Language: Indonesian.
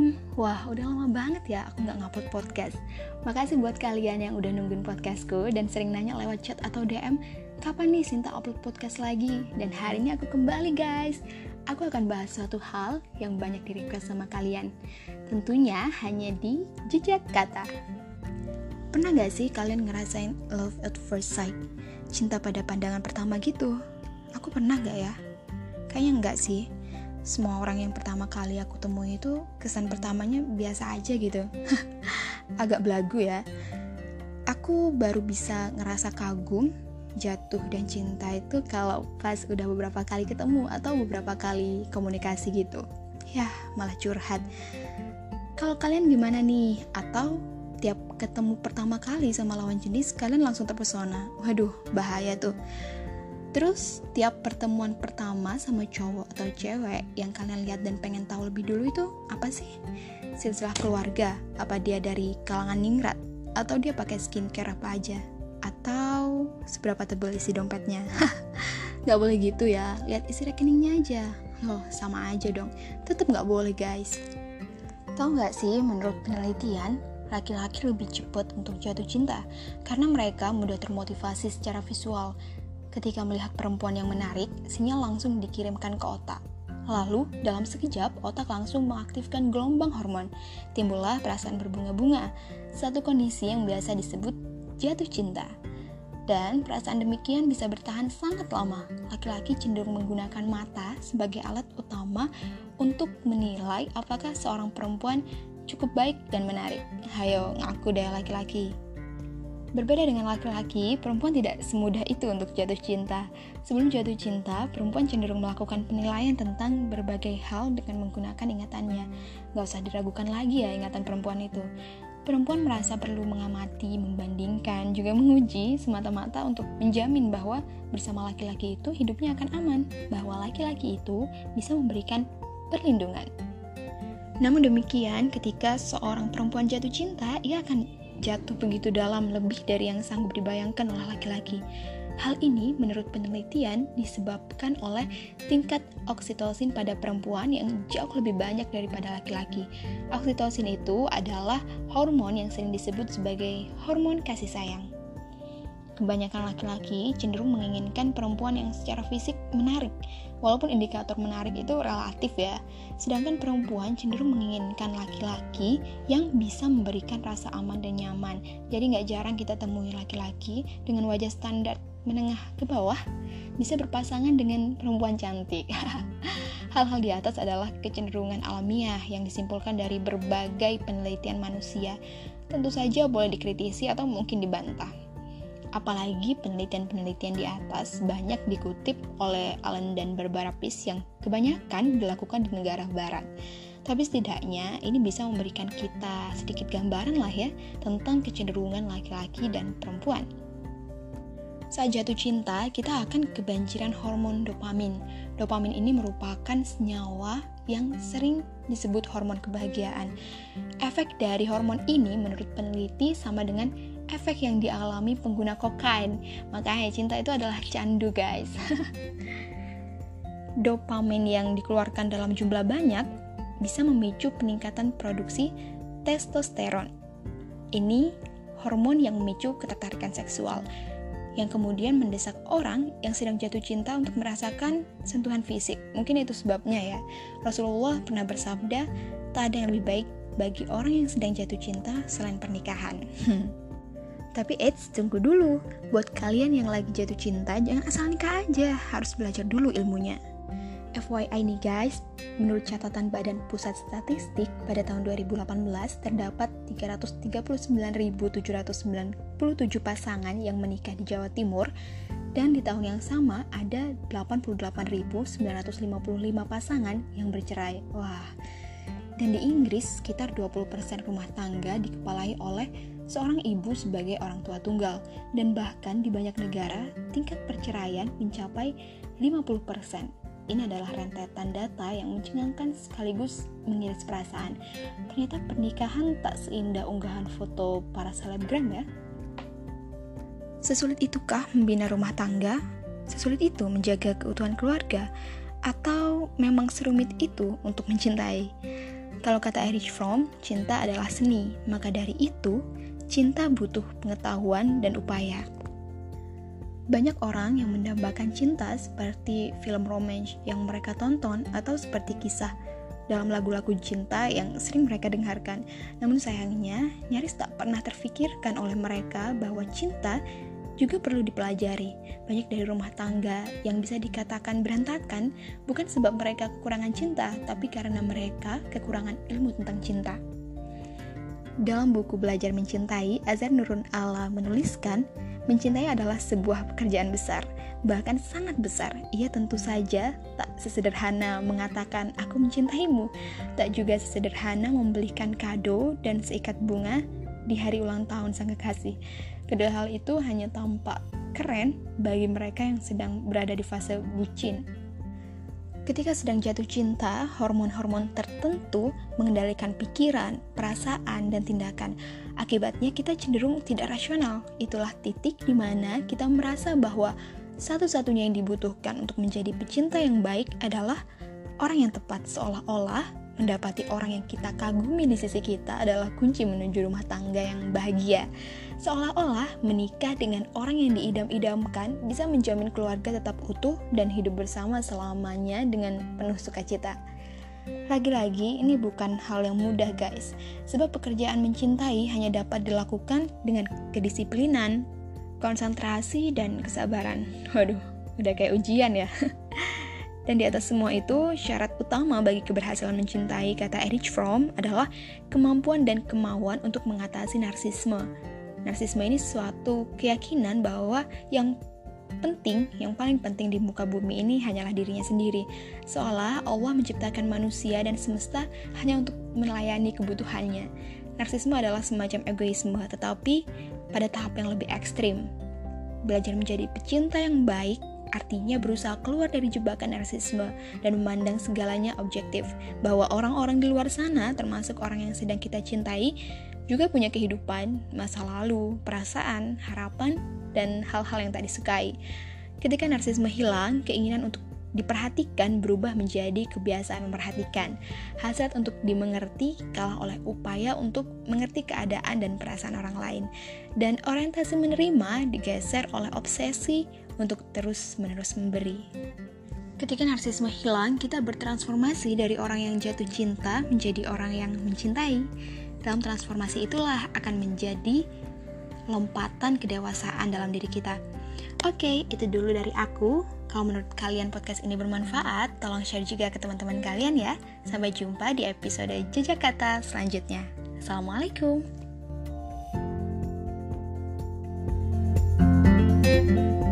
Assalamualaikum Wah udah lama banget ya aku nggak ngupload podcast Makasih buat kalian yang udah nungguin podcastku Dan sering nanya lewat chat atau DM Kapan nih Sinta upload podcast lagi? Dan hari ini aku kembali guys Aku akan bahas suatu hal yang banyak di request sama kalian Tentunya hanya di jejak kata Pernah gak sih kalian ngerasain love at first sight? Cinta pada pandangan pertama gitu? Aku pernah gak ya? Kayaknya enggak sih semua orang yang pertama kali aku temui itu kesan pertamanya biasa aja gitu. Agak belagu ya. Aku baru bisa ngerasa kagum jatuh dan cinta itu kalau pas udah beberapa kali ketemu atau beberapa kali komunikasi gitu. Ya malah curhat. Kalau kalian gimana nih? Atau tiap ketemu pertama kali sama lawan jenis kalian langsung terpesona. Waduh bahaya tuh Terus, tiap pertemuan pertama sama cowok atau cewek yang kalian lihat dan pengen tahu lebih dulu itu apa sih? Silsilah keluarga, apa dia dari kalangan ningrat? Atau dia pakai skincare apa aja? Atau seberapa tebal isi dompetnya? gak boleh gitu ya, lihat isi rekeningnya aja. Loh, sama aja dong. Tetep gak boleh guys. Tahu gak sih, menurut penelitian, laki-laki lebih cepat untuk jatuh cinta karena mereka mudah termotivasi secara visual Ketika melihat perempuan yang menarik, sinyal langsung dikirimkan ke otak. Lalu, dalam sekejap, otak langsung mengaktifkan gelombang hormon. Timbullah perasaan berbunga-bunga, satu kondisi yang biasa disebut jatuh cinta. Dan perasaan demikian bisa bertahan sangat lama. Laki-laki cenderung menggunakan mata sebagai alat utama untuk menilai apakah seorang perempuan cukup baik dan menarik. Hayo, ngaku deh laki-laki. Berbeda dengan laki-laki, perempuan tidak semudah itu untuk jatuh cinta. Sebelum jatuh cinta, perempuan cenderung melakukan penilaian tentang berbagai hal dengan menggunakan ingatannya. Gak usah diragukan lagi ya ingatan perempuan itu. Perempuan merasa perlu mengamati, membandingkan, juga menguji semata-mata untuk menjamin bahwa bersama laki-laki itu hidupnya akan aman, bahwa laki-laki itu bisa memberikan perlindungan. Namun demikian, ketika seorang perempuan jatuh cinta, ia akan jatuh begitu dalam lebih dari yang sanggup dibayangkan oleh laki-laki. Hal ini menurut penelitian disebabkan oleh tingkat oksitosin pada perempuan yang jauh lebih banyak daripada laki-laki. Oksitosin itu adalah hormon yang sering disebut sebagai hormon kasih sayang. Kebanyakan laki-laki cenderung menginginkan perempuan yang secara fisik menarik, walaupun indikator menarik itu relatif ya. Sedangkan perempuan cenderung menginginkan laki-laki yang bisa memberikan rasa aman dan nyaman. Jadi nggak jarang kita temui laki-laki dengan wajah standar menengah ke bawah bisa berpasangan dengan perempuan cantik. Hal-hal di atas adalah kecenderungan alamiah yang disimpulkan dari berbagai penelitian manusia. Tentu saja boleh dikritisi atau mungkin dibantah. Apalagi penelitian-penelitian di atas banyak dikutip oleh Allen dan Barbara Pease yang kebanyakan dilakukan di negara barat. Tapi setidaknya ini bisa memberikan kita sedikit gambaran lah ya tentang kecenderungan laki-laki dan perempuan. Saat jatuh cinta, kita akan kebanjiran hormon dopamin. Dopamin ini merupakan senyawa yang sering disebut hormon kebahagiaan. Efek dari hormon ini menurut peneliti sama dengan efek yang dialami pengguna kokain. Makanya cinta itu adalah candu, guys. Dopamin yang dikeluarkan dalam jumlah banyak bisa memicu peningkatan produksi testosteron. Ini hormon yang memicu ketertarikan seksual yang kemudian mendesak orang yang sedang jatuh cinta untuk merasakan sentuhan fisik. Mungkin itu sebabnya ya. Rasulullah pernah bersabda, tak ada yang lebih baik bagi orang yang sedang jatuh cinta selain pernikahan. Tapi eits, tunggu dulu. Buat kalian yang lagi jatuh cinta, jangan asal nikah aja. Harus belajar dulu ilmunya. FYI nih guys, menurut catatan Badan Pusat Statistik pada tahun 2018 terdapat 339.797 pasangan yang menikah di Jawa Timur dan di tahun yang sama ada 88.955 pasangan yang bercerai. Wah. Dan di Inggris sekitar 20% rumah tangga dikepalai oleh seorang ibu sebagai orang tua tunggal, dan bahkan di banyak negara tingkat perceraian mencapai 50%. Ini adalah rentetan data yang mencengangkan sekaligus mengiris perasaan. Ternyata pernikahan tak seindah unggahan foto para selebgram ya. Sesulit itukah membina rumah tangga? Sesulit itu menjaga keutuhan keluarga? Atau memang serumit itu untuk mencintai? Kalau kata Erich Fromm, cinta adalah seni, maka dari itu, cinta butuh pengetahuan dan upaya. Banyak orang yang mendambakan cinta seperti film romance yang mereka tonton atau seperti kisah dalam lagu-lagu cinta yang sering mereka dengarkan. Namun sayangnya, nyaris tak pernah terfikirkan oleh mereka bahwa cinta juga perlu dipelajari. Banyak dari rumah tangga yang bisa dikatakan berantakan bukan sebab mereka kekurangan cinta, tapi karena mereka kekurangan ilmu tentang cinta. Dalam buku Belajar Mencintai, Azhar Nurun Allah menuliskan, mencintai adalah sebuah pekerjaan besar, bahkan sangat besar. Ia tentu saja tak sesederhana mengatakan aku mencintaimu, tak juga sesederhana membelikan kado dan seikat bunga di hari ulang tahun sang kekasih. Kedua hal itu hanya tampak keren bagi mereka yang sedang berada di fase bucin. Ketika sedang jatuh cinta, hormon-hormon tertentu mengendalikan pikiran, perasaan, dan tindakan. Akibatnya kita cenderung tidak rasional. Itulah titik di mana kita merasa bahwa satu-satunya yang dibutuhkan untuk menjadi pecinta yang baik adalah orang yang tepat seolah-olah mendapati orang yang kita kagumi di sisi kita adalah kunci menuju rumah tangga yang bahagia. Seolah-olah menikah dengan orang yang diidam-idamkan bisa menjamin keluarga tetap utuh dan hidup bersama selamanya dengan penuh sukacita. Lagi-lagi, ini bukan hal yang mudah, guys, sebab pekerjaan mencintai hanya dapat dilakukan dengan kedisiplinan, konsentrasi, dan kesabaran. Waduh, udah kayak ujian ya. Dan di atas semua itu, syarat utama bagi keberhasilan mencintai, kata Erich Fromm, adalah kemampuan dan kemauan untuk mengatasi narsisme. Narsisme ini suatu keyakinan bahwa yang penting, yang paling penting di muka bumi ini hanyalah dirinya sendiri. Seolah Allah menciptakan manusia dan semesta hanya untuk melayani kebutuhannya. Narsisme adalah semacam egoisme, tetapi pada tahap yang lebih ekstrim. Belajar menjadi pecinta yang baik artinya berusaha keluar dari jebakan narsisme dan memandang segalanya objektif, bahwa orang-orang di luar sana, termasuk orang yang sedang kita cintai, juga punya kehidupan, masa lalu, perasaan, harapan, dan hal-hal yang tak disukai. Ketika narsisme hilang, keinginan untuk diperhatikan berubah menjadi kebiasaan memperhatikan. Hasrat untuk dimengerti kalah oleh upaya untuk mengerti keadaan dan perasaan orang lain. Dan orientasi menerima digeser oleh obsesi untuk terus-menerus memberi. Ketika narsisme hilang, kita bertransformasi dari orang yang jatuh cinta menjadi orang yang mencintai. Dalam transformasi itulah akan menjadi lompatan kedewasaan dalam diri kita. Oke, itu dulu dari aku. Kalau menurut kalian podcast ini bermanfaat, tolong share juga ke teman-teman kalian ya. Sampai jumpa di episode Jejak Kata selanjutnya. Assalamualaikum. thank you